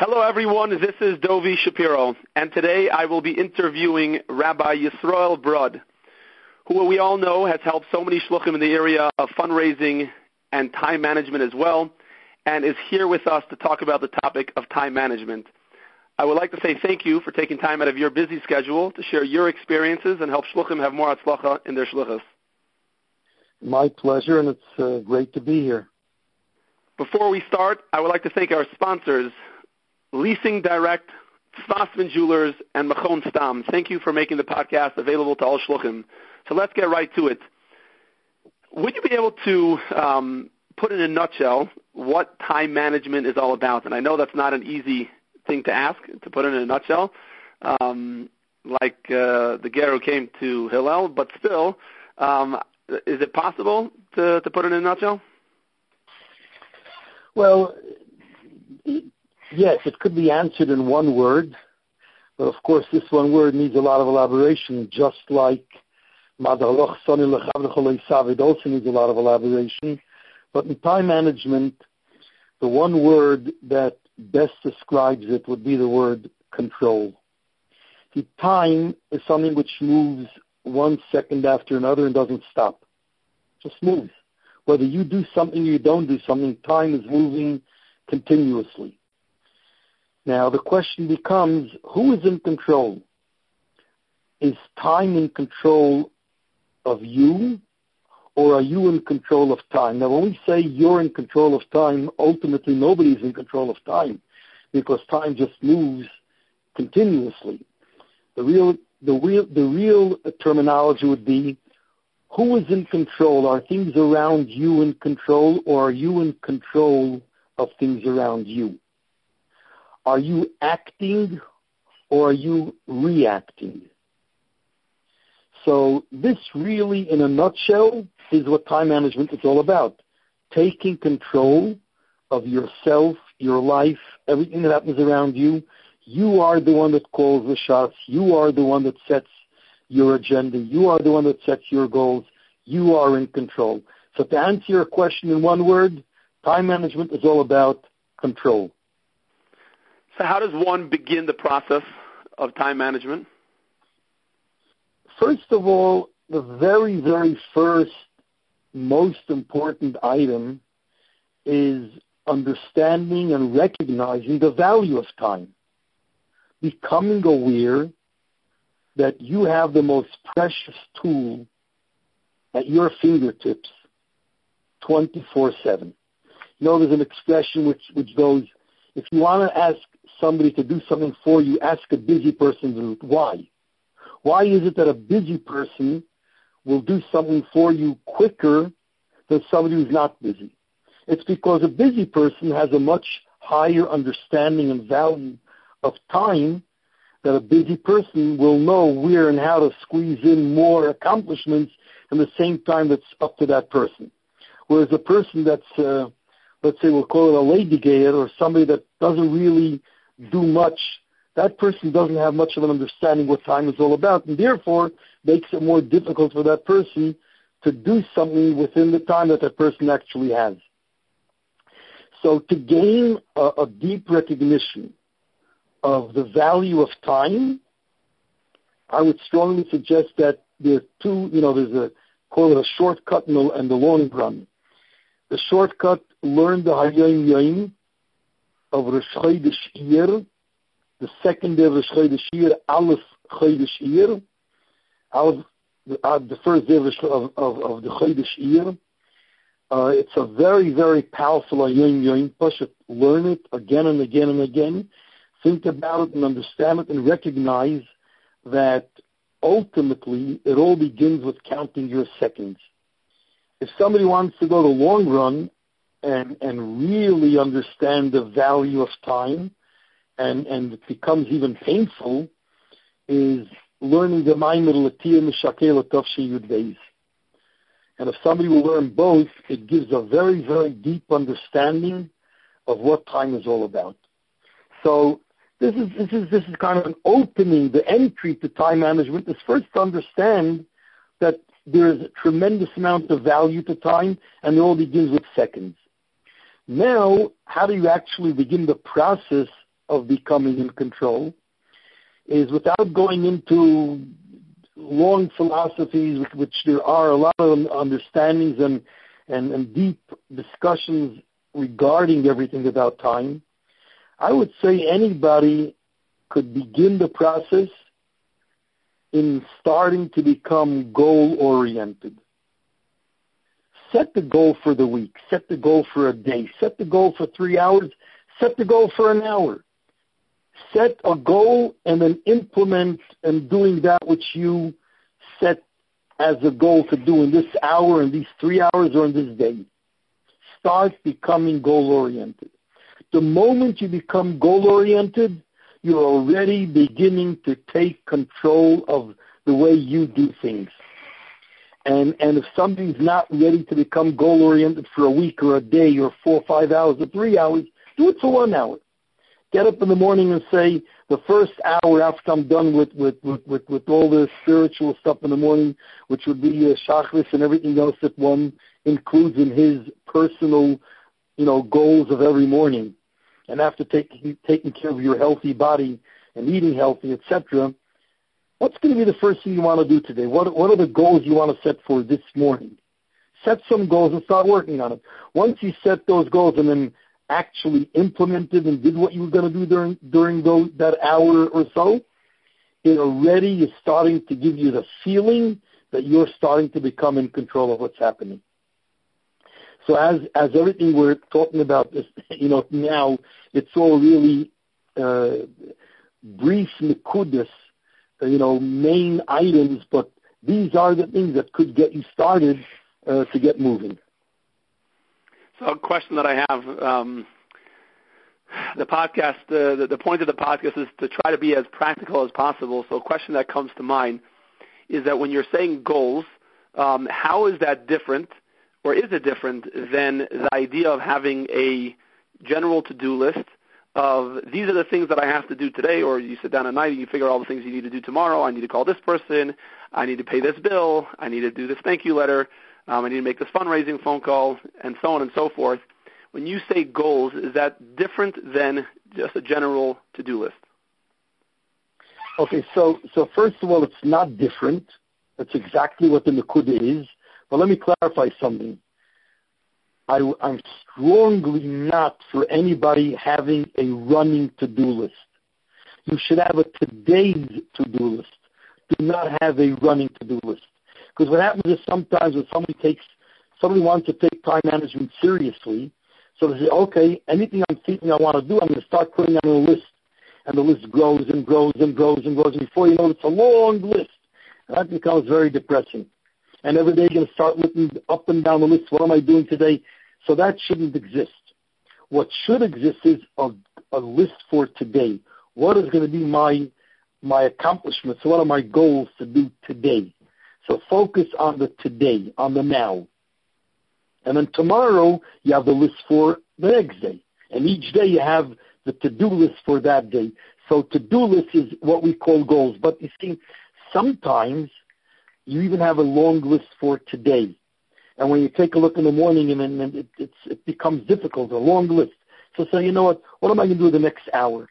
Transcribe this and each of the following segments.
Hello, everyone. This is Dovi Shapiro, and today I will be interviewing Rabbi Yisroel Brod, who we all know has helped so many shluchim in the area of fundraising and time management as well, and is here with us to talk about the topic of time management. I would like to say thank you for taking time out of your busy schedule to share your experiences and help shluchim have more atzlacha in their shluchas. My pleasure, and it's uh, great to be here. Before we start, I would like to thank our sponsors, Leasing Direct, Svassman Jewelers, and Machon Stam. Thank you for making the podcast available to all shluchim. So let's get right to it. Would you be able to um, put in a nutshell what time management is all about? And I know that's not an easy thing to ask, to put in a nutshell, um, like uh, the ger who came to Hillel, but still, um, is it possible to, to put it in a nutshell? Well, yes, it could be answered in one word, but of course this one word needs a lot of elaboration, just like Madaloch it also needs a lot of elaboration. But in time management, the one word that best describes it would be the word control. The time is something which moves one second after another and doesn't stop. Just moves. Whether you do something or you don't do something, time is moving continuously. Now the question becomes, who is in control? Is time in control of you or are you in control of time? Now when we say you're in control of time, ultimately nobody is in control of time because time just moves continuously. The real, the real, the real terminology would be who is in control? Are things around you in control or are you in control of things around you? Are you acting or are you reacting? So this really, in a nutshell, is what time management is all about. Taking control of yourself, your life, everything that happens around you. You are the one that calls the shots. You are the one that sets your agenda. You are the one that sets your goals. You are in control. So to answer your question in one word, time management is all about control. So how does one begin the process of time management? First of all, the very, very first most important item is understanding and recognizing the value of time. Becoming aware that you have the most precious tool at your fingertips 24 7. You know, there's an expression which, which goes, if you want to ask somebody to do something for you, ask a busy person. Why? Why is it that a busy person will do something for you quicker than somebody who's not busy? It's because a busy person has a much higher understanding and value of time that a busy person will know where and how to squeeze in more accomplishments in the same time that's up to that person. Whereas a person that's, uh, let's say we'll call it a lady gayer or somebody that doesn't really do much, that person doesn't have much of an understanding what time is all about and therefore makes it more difficult for that person to do something within the time that that person actually has. So to gain a, a deep recognition of the value of time, I would strongly suggest that there's two, you know, there's a, call it a shortcut and the, long run. The shortcut, learn the Hayom Yom of Rosh Chodesh Iyar, the second day of Rosh Chodesh Iyar, Aleph Chodesh Iyar, Aleph, uh, the first day of, of, of, the Chodesh Iyar, uh, it's a very, very powerful Hayom Yom. Push it, learn it again and again and again. Think about it and understand it and recognize that ultimately it all begins with counting your seconds. If somebody wants to go the long run and, and really understand the value of time and, and it becomes even painful is learning the Maimer Latia Mishakela Tafshi Yud. And if somebody will learn both, it gives a very, very deep understanding of what time is all about. So this is this is this is kind of an opening. The entry to time management is first to understand that there is a tremendous amount of value to time, and it all begins with seconds. Now, how do you actually begin the process of becoming in control is without going into long philosophies, which there are a lot of understandings and, and, and deep discussions regarding everything about time, I would say anybody could begin the process in starting to become goal oriented. Set the goal for the week, set the goal for a day, set the goal for three hours, set the goal for an hour. Set a goal and then implement and doing that which you set as a goal to do in this hour, in these three hours, or in this day. Start becoming goal oriented. The moment you become goal oriented, you're already beginning to take control of the way you do things. And and if somebody's not ready to become goal oriented for a week or a day or four or five hours or three hours, do it for one hour. Get up in the morning and say, the first hour after I'm done with with with with, with all the spiritual stuff in the morning, which would be uh, shachris and everything else that one includes in his personal, you know, goals of every morning and after taking taking care of your healthy body and eating healthy, etc., what's going to be the first thing you want to do today? What what are the goals you want to set for this morning? Set some goals and start working on it. Once you set those goals and then actually implemented and did what you were going to do during during those, that hour or so, it already is starting to give you the feeling that you're starting to become in control of what's happening. So as as everything we're talking about this, you know, now it's all really uh, brief nikudis, you know, main items, but these are the things that could get you started uh, to get moving. So a question that I have, um, the podcast, uh, the, the point of the podcast is to try to be as practical as possible. So a question that comes to mind is that when you're saying goals, um, how is that different – or is it different than the idea of having a general to-do list of these are the things that I have to do today, or you sit down at night and you figure out all the things you need to do tomorrow. I need to call this person. I need to pay this bill. I need to do this thank you letter. Um, I need to make this fundraising phone call, and so on and so forth. When you say goals, is that different than just a general to-do list? Okay, so so first of all, it's not different. That's exactly what the Nakuda is. But let me clarify something. I, am strongly not for anybody having a running to-do list. You should have a today's to-do list. Do not have a running to-do list. Because what happens is sometimes when somebody takes, somebody wants to take time management seriously, so they say, okay, anything I'm thinking I want to do, I'm going to start putting on a list. And the list grows and grows and grows and grows. And before you know it, it's a long list. And that becomes very depressing and every day you're going to start looking up and down the list. What am I doing today? So that shouldn't exist. What should exist is a, a list for today. What is going to be my my accomplishments? What are my goals to do today? So focus on the today, on the now. And then tomorrow you have the list for the next day. And each day you have the to-do list for that day. So to-do list is what we call goals. But you see, sometimes you even have a long list for today. And when you take a look in the morning, and then it, it's, it becomes difficult, a long list. So say, you know what? What am I going to do the next hour?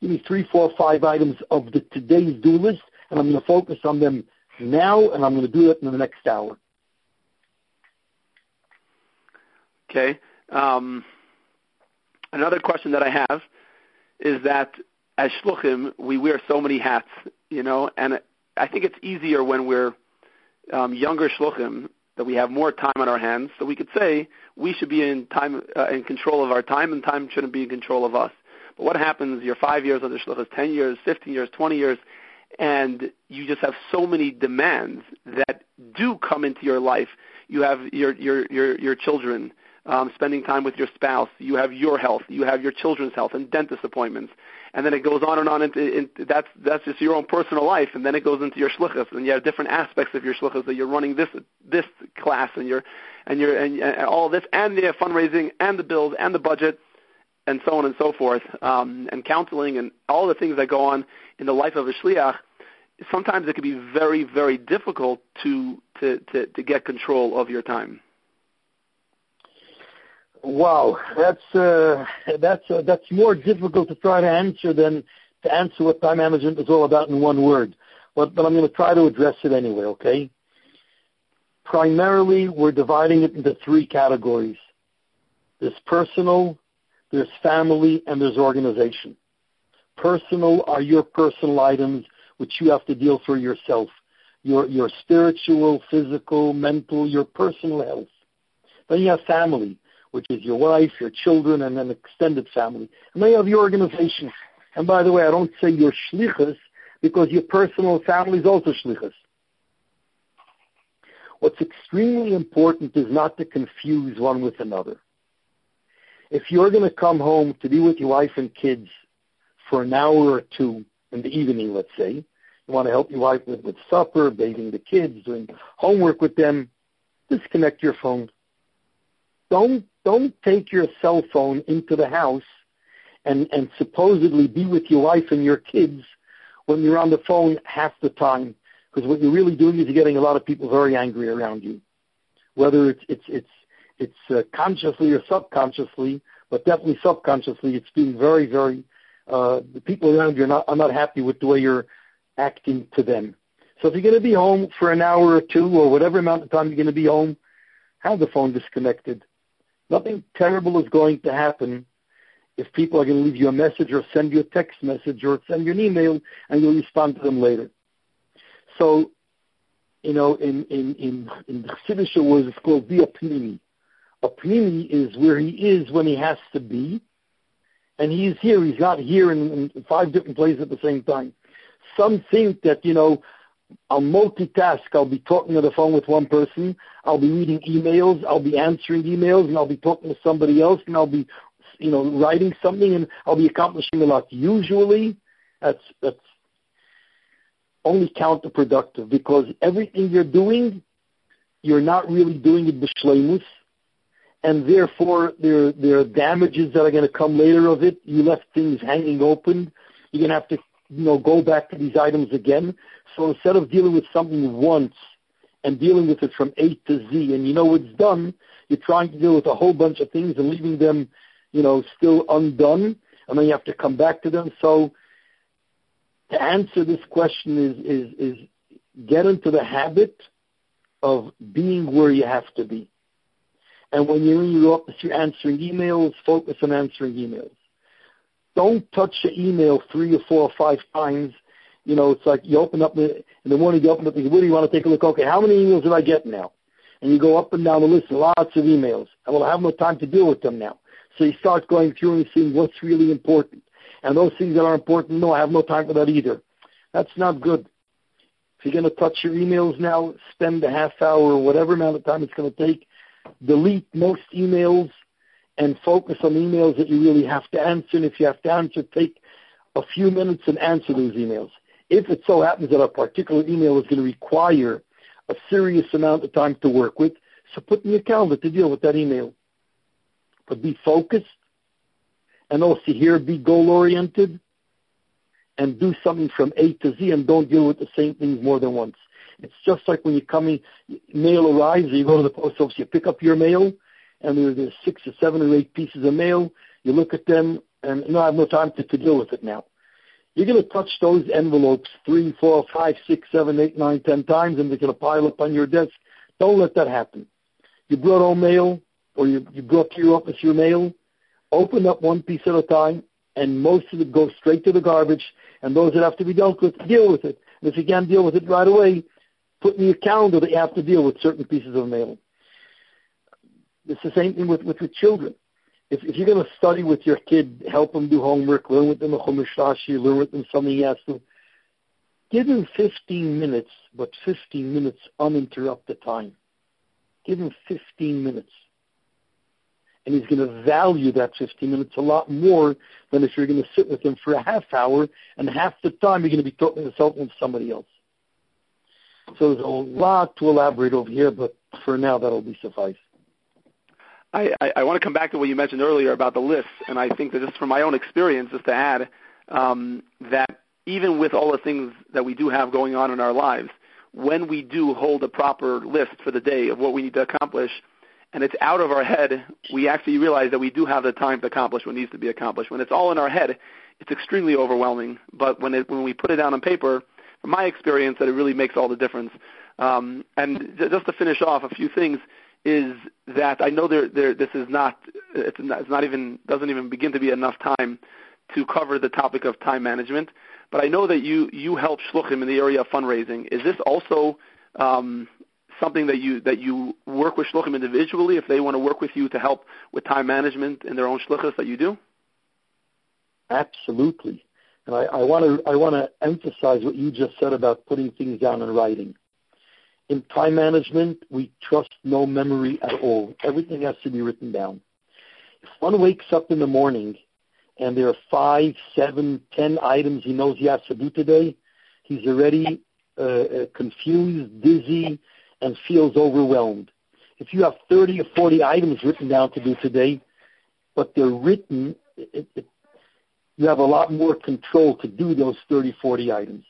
Give me three, four, five items of the today's do list, and I'm going to focus on them now, and I'm going to do it in the next hour. Okay. Um, another question that I have is that as shluchim, we wear so many hats, you know, and I think it's easier when we're um, younger shluchim that we have more time on our hands, so we could say we should be in time uh, in control of our time, and time shouldn't be in control of us. But what happens? You're five years on the shluchas, ten years, fifteen years, twenty years, and you just have so many demands that do come into your life. You have your your your your children um, spending time with your spouse. You have your health. You have your children's health and dentist appointments. And then it goes on and on. Into, into, that's that's just your own personal life. And then it goes into your shluchas, and you have different aspects of your shluchas that you're running this this class, and you're and you're and, and all this, and the fundraising, and the bills, and the budget, and so on and so forth, um, and counseling, and all the things that go on in the life of a shliach. Sometimes it can be very very difficult to to to, to get control of your time. Wow, that's uh, that's uh, that's more difficult to try to answer than to answer what time management is all about in one word. But, but I'm going to try to address it anyway. Okay. Primarily, we're dividing it into three categories. There's personal, there's family, and there's organization. Personal are your personal items which you have to deal for yourself. Your, your spiritual, physical, mental, your personal health. Then you have family, which is your wife, your children, and then extended family. And then you have your organization. And by the way, I don't say your shlichus because your personal family is also shlichus. What's extremely important is not to confuse one with another. If you're going to come home to be with your wife and kids for an hour or two in the evening, let's say, you want to help your wife with, with supper, bathing the kids, doing homework with them, disconnect your phone. Don't don't take your cell phone into the house and, and supposedly be with your wife and your kids when you're on the phone half the time. Because what you're really doing is you're getting a lot of people very angry around you. Whether it's it's it's it's uh, consciously or subconsciously, but definitely subconsciously, it's being very, very. Uh, the people around you are not are not happy with the way you're acting to them. So if you're going to be home for an hour or two or whatever amount of time you're going to be home, have the phone disconnected. Nothing terrible is going to happen if people are going to leave you a message or send you a text message or send you an email and you'll respond to them later. So, you know, in in in in the Chassidish words, it's called be a pnimi. A pnimi is where he is when he has to be, and he's here. He's not here in, in five different places at the same time. Some think that you know I'll multitask. I'll be talking on the phone with one person. I'll be reading emails. I'll be answering emails, and I'll be talking to somebody else, and I'll be, you know, writing something, and I'll be accomplishing a lot. Usually, that's that's only counterproductive because everything you're doing, you're not really doing it b'shleimus, and therefore there there are damages that are going to come later of it. You left things hanging open. You're going to have to you know, go back to these items again. So instead of dealing with something once and dealing with it from A to Z, and you know it's done, you're trying to deal with a whole bunch of things and leaving them, you know, still undone, and then you have to come back to them. So to answer this question is is is get into the habit of being where you have to be. And when you're in your office, you're answering emails, focus on answering emails. Don't touch your email three or four or five times. You know, it's like you open up the in the morning, you open up, and what do you want to take a look? Okay, how many emails did I get now? And you go up and down the list, lots of emails. I have no time to deal with them now. So you start going through and seeing what's really important. And those things that are important, no, I have no time for that either. That's not good. If you're going to touch your emails now, spend a half hour or whatever amount of time it's going to take. Delete most emails and focus on emails that you really have to answer. And if you have to answer, take a few minutes and answer those emails. If it so happens that a particular email is going to require a serious amount of time to work with, so put in your calendar to deal with that email. But be focused, and also here be goal oriented, and do something from A to Z, and don't deal with the same things more than once. It's just like when you're coming, mail arrives, you go to the post office, you pick up your mail, and there, there's six or seven or eight pieces of mail. You look at them, and no, I have no time to, to deal with it now. You're going to touch those envelopes three, four, five, six, seven, eight, nine, ten times, and they're going to pile up on your desk. Don't let that happen. You brought home mail, or you, you brought to your office your mail. Open up one piece at a time, and most of it goes straight to the garbage. And those that have to be dealt with, deal with it. And if you can't deal with it right away, put in your calendar that you have to deal with certain pieces of mail. It's the same thing with, with the children. If, if you're going to study with your kid, help them do homework, learn with them a chumash learn with them something he has to, give him 15 minutes, but 15 minutes uninterrupted time. Give him 15 minutes. And he's going to value that 15 minutes a lot more than if you're going to sit with him for a half hour and half the time you're going to be talking to with somebody else. So there's a lot to elaborate over here, but for now that'll be suffice. I, I, I want to come back to what you mentioned earlier about the lists, and I think that just from my own experience, just to add um, that even with all the things that we do have going on in our lives, when we do hold a proper list for the day of what we need to accomplish, and it's out of our head, we actually realize that we do have the time to accomplish what needs to be accomplished. When it's all in our head, it's extremely overwhelming. But when it when we put it down on paper, from my experience, that it really makes all the difference. Um, and just to finish off, a few things is that I know there, there this is not it's not, it's not even doesn't even begin to be enough time to cover the topic of time management. But I know that you you help shluchim in the area of fundraising. Is this also um, something that you that you work with shluchim individually if they want to work with you to help with time management in their own shluchas that you do? Absolutely, and I, want to I want to emphasize what you just said about putting things down in writing. In time management, we trust no memory at all. Everything has to be written down. If one wakes up in the morning and there are five, seven, ten items he knows he has to do today, he's already uh, uh confused, dizzy, and feels overwhelmed. If you have 30 or 40 items written down to do today, but they're written, it, it, you have a lot more control to do those 30, 40 items.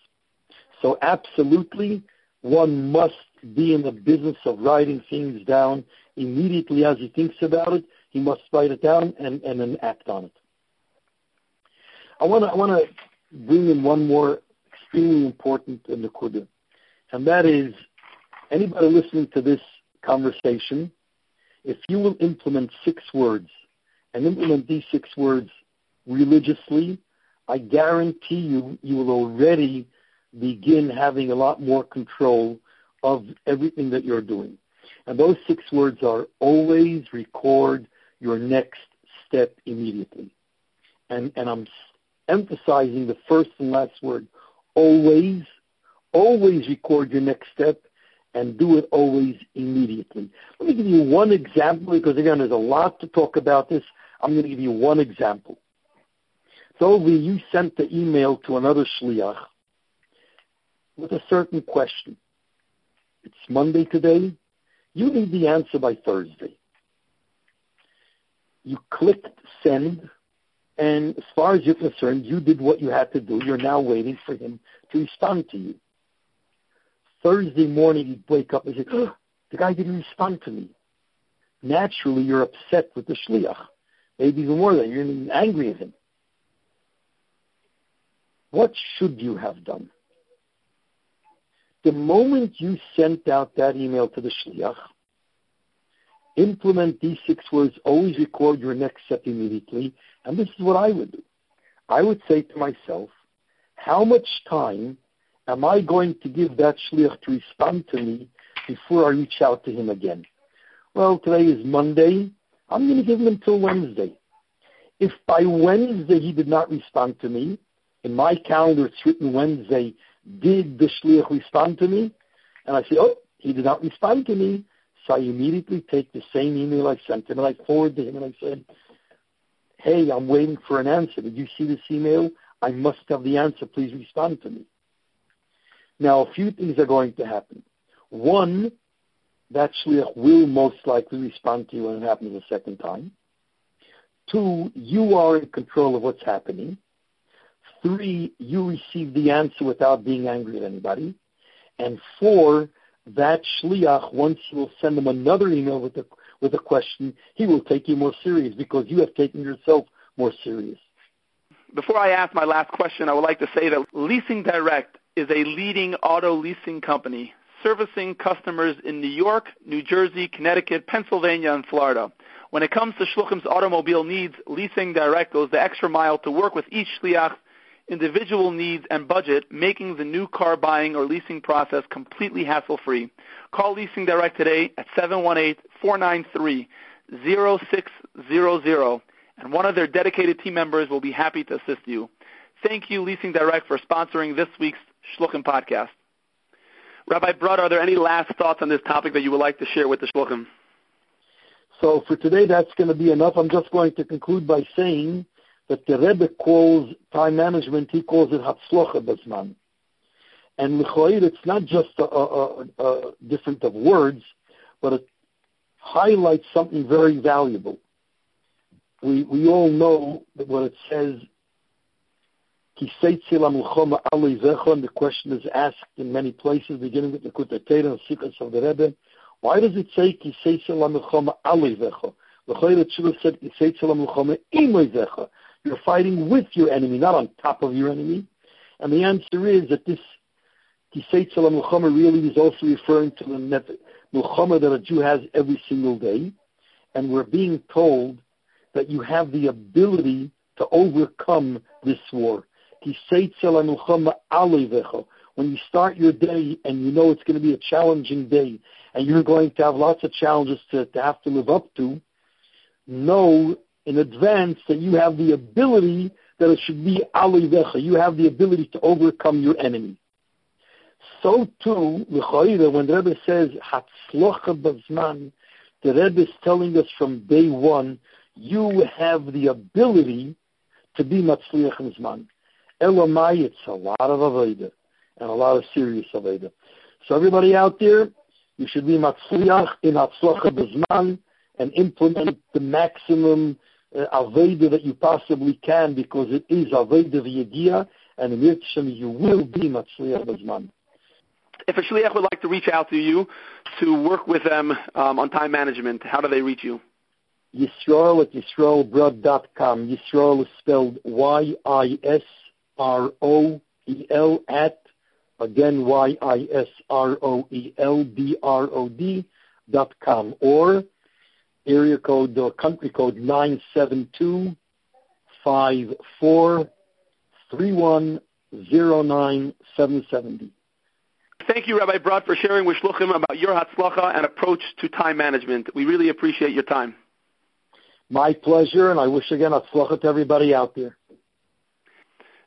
So absolutely, one must be in the business of writing things down immediately as he thinks about it. He must write it down and, and then act on it. I want to I want to bring in one more extremely important nakuda, and that is anybody listening to this conversation, if you will implement six words and implement these six words religiously, I guarantee you you will already begin having a lot more control of everything that you're doing. And those six words are always record your next step immediately. And, and I'm emphasizing the first and last word, always, always record your next step and do it always immediately. Let me give you one example because again, there's a lot to talk about this. I'm going to give you one example. So you sent the email to another shliach with a certain question. It's Monday today. You need the answer by Thursday. You clicked send, and as far as you're concerned, you did what you had to do. You're now waiting for him to respond to you. Thursday morning, you wake up and say, oh, the guy didn't respond to me. Naturally, you're upset with the shliach. Maybe even more than you're angry at him. What should you have done? The moment you sent out that email to the shliach, implement these six words, always record your next step immediately, and this is what I would do. I would say to myself, how much time am I going to give that shliach to respond to me before I reach out to him again? Well, today is Monday. I'm going to give him until Wednesday. If by Wednesday he did not respond to me, in my calendar it's written Wednesday, did the shliach respond to me? And I say, oh, he did not respond to me. So I immediately take the same email I sent him and I forward to him and I said, hey, I'm waiting for an answer. Did you see this email? I must have the answer. Please respond to me. Now, a few things are going to happen. One, that shliach will most likely respond to you when it happens a second time. Two, you are in control of what's happening. Three, you receive the answer without being angry at anybody. And four, that shliach, once you will send him another email with a, with a question, he will take you more serious because you have taken yourself more serious. Before I ask my last question, I would like to say that Leasing Direct is a leading auto leasing company servicing customers in New York, New Jersey, Connecticut, Pennsylvania, and Florida. When it comes to Shluchim's automobile needs, Leasing Direct goes the extra mile to work with each shliach individual needs and budget, making the new car buying or leasing process completely hassle-free. Call Leasing Direct today at 718-493-0600, and one of their dedicated team members will be happy to assist you. Thank you, Leasing Direct, for sponsoring this week's Shluchim podcast. Rabbi Brod, are there any last thoughts on this topic that you would like to share with the Shluchim? So for today, that's going to be enough. I'm just going to conclude by saying that the Rebbe calls time management, he calls it Hatzlocha Bezman. And L'choir, it's not just a, a, a, different of words, but it highlights something very valuable. We, we all know that what it says, and the question is asked in many places, beginning with the Kutatera and sichos of the Rebbe, Why does it say Ki Seitzei LaMilchama Alevecha? L'choyre Tshuva said Ki Seitzei LaMilchama Imoivecha. You're fighting with your enemy, not on top of your enemy. And the answer is that this Ki Seitzei LaMilchama really is also referring to the Milchama that a Jew has every single day. And we're being told that you have the ability to overcome this war. When you start your day and you know it's going to be a challenging day and you're going to have lots of challenges to, to have to live up to, know in advance that you have the ability that it should be alivecha. You have the ability to overcome your enemy. So too, when the Rebbe says hatzlocha bazman, the Rebbe is telling us from day one, you have the ability to be matzliach in zman. Elamai, it's a lot of avodah and a lot of serious avodah. So everybody out there, you should be matzliach in hatzlacha b'zman and implement the maximum uh, avodah that you possibly can because it is avodah v'yedia and in Yitzhak you will be matzliach b'zman. If a shliach would like to reach out to you to work with them um, on time management, how do they reach you? Yisroel at YisroelBrod.com. Yisrael is spelled Y-I-S R O E L at again Y I S R O E L B R O D dot com or area code or country code nine seven two five four three one zero nine seven seventy. Thank you, Rabbi Brod, for sharing with Shluchim about your Hatzlacha and approach to time management. We really appreciate your time. My pleasure, and I wish again Hatzlacha to everybody out there.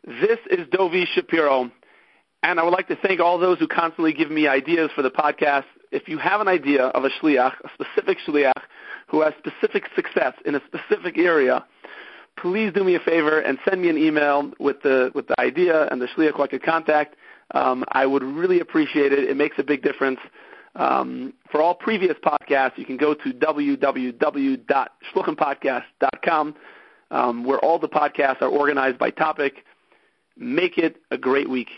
This is Dovi Shapiro, and I would like to thank all those who constantly give me ideas for the podcast. If you have an idea of a shliach, a specific shliach, who has specific success in a specific area, please do me a favor and send me an email with the with the idea and the shliach who I could contact. Um, I would really appreciate it. It makes a big difference. Um, for all previous podcasts, you can go to www.shluchimpodcast.com, um, where all the podcasts are organized by topic. Make it a great week.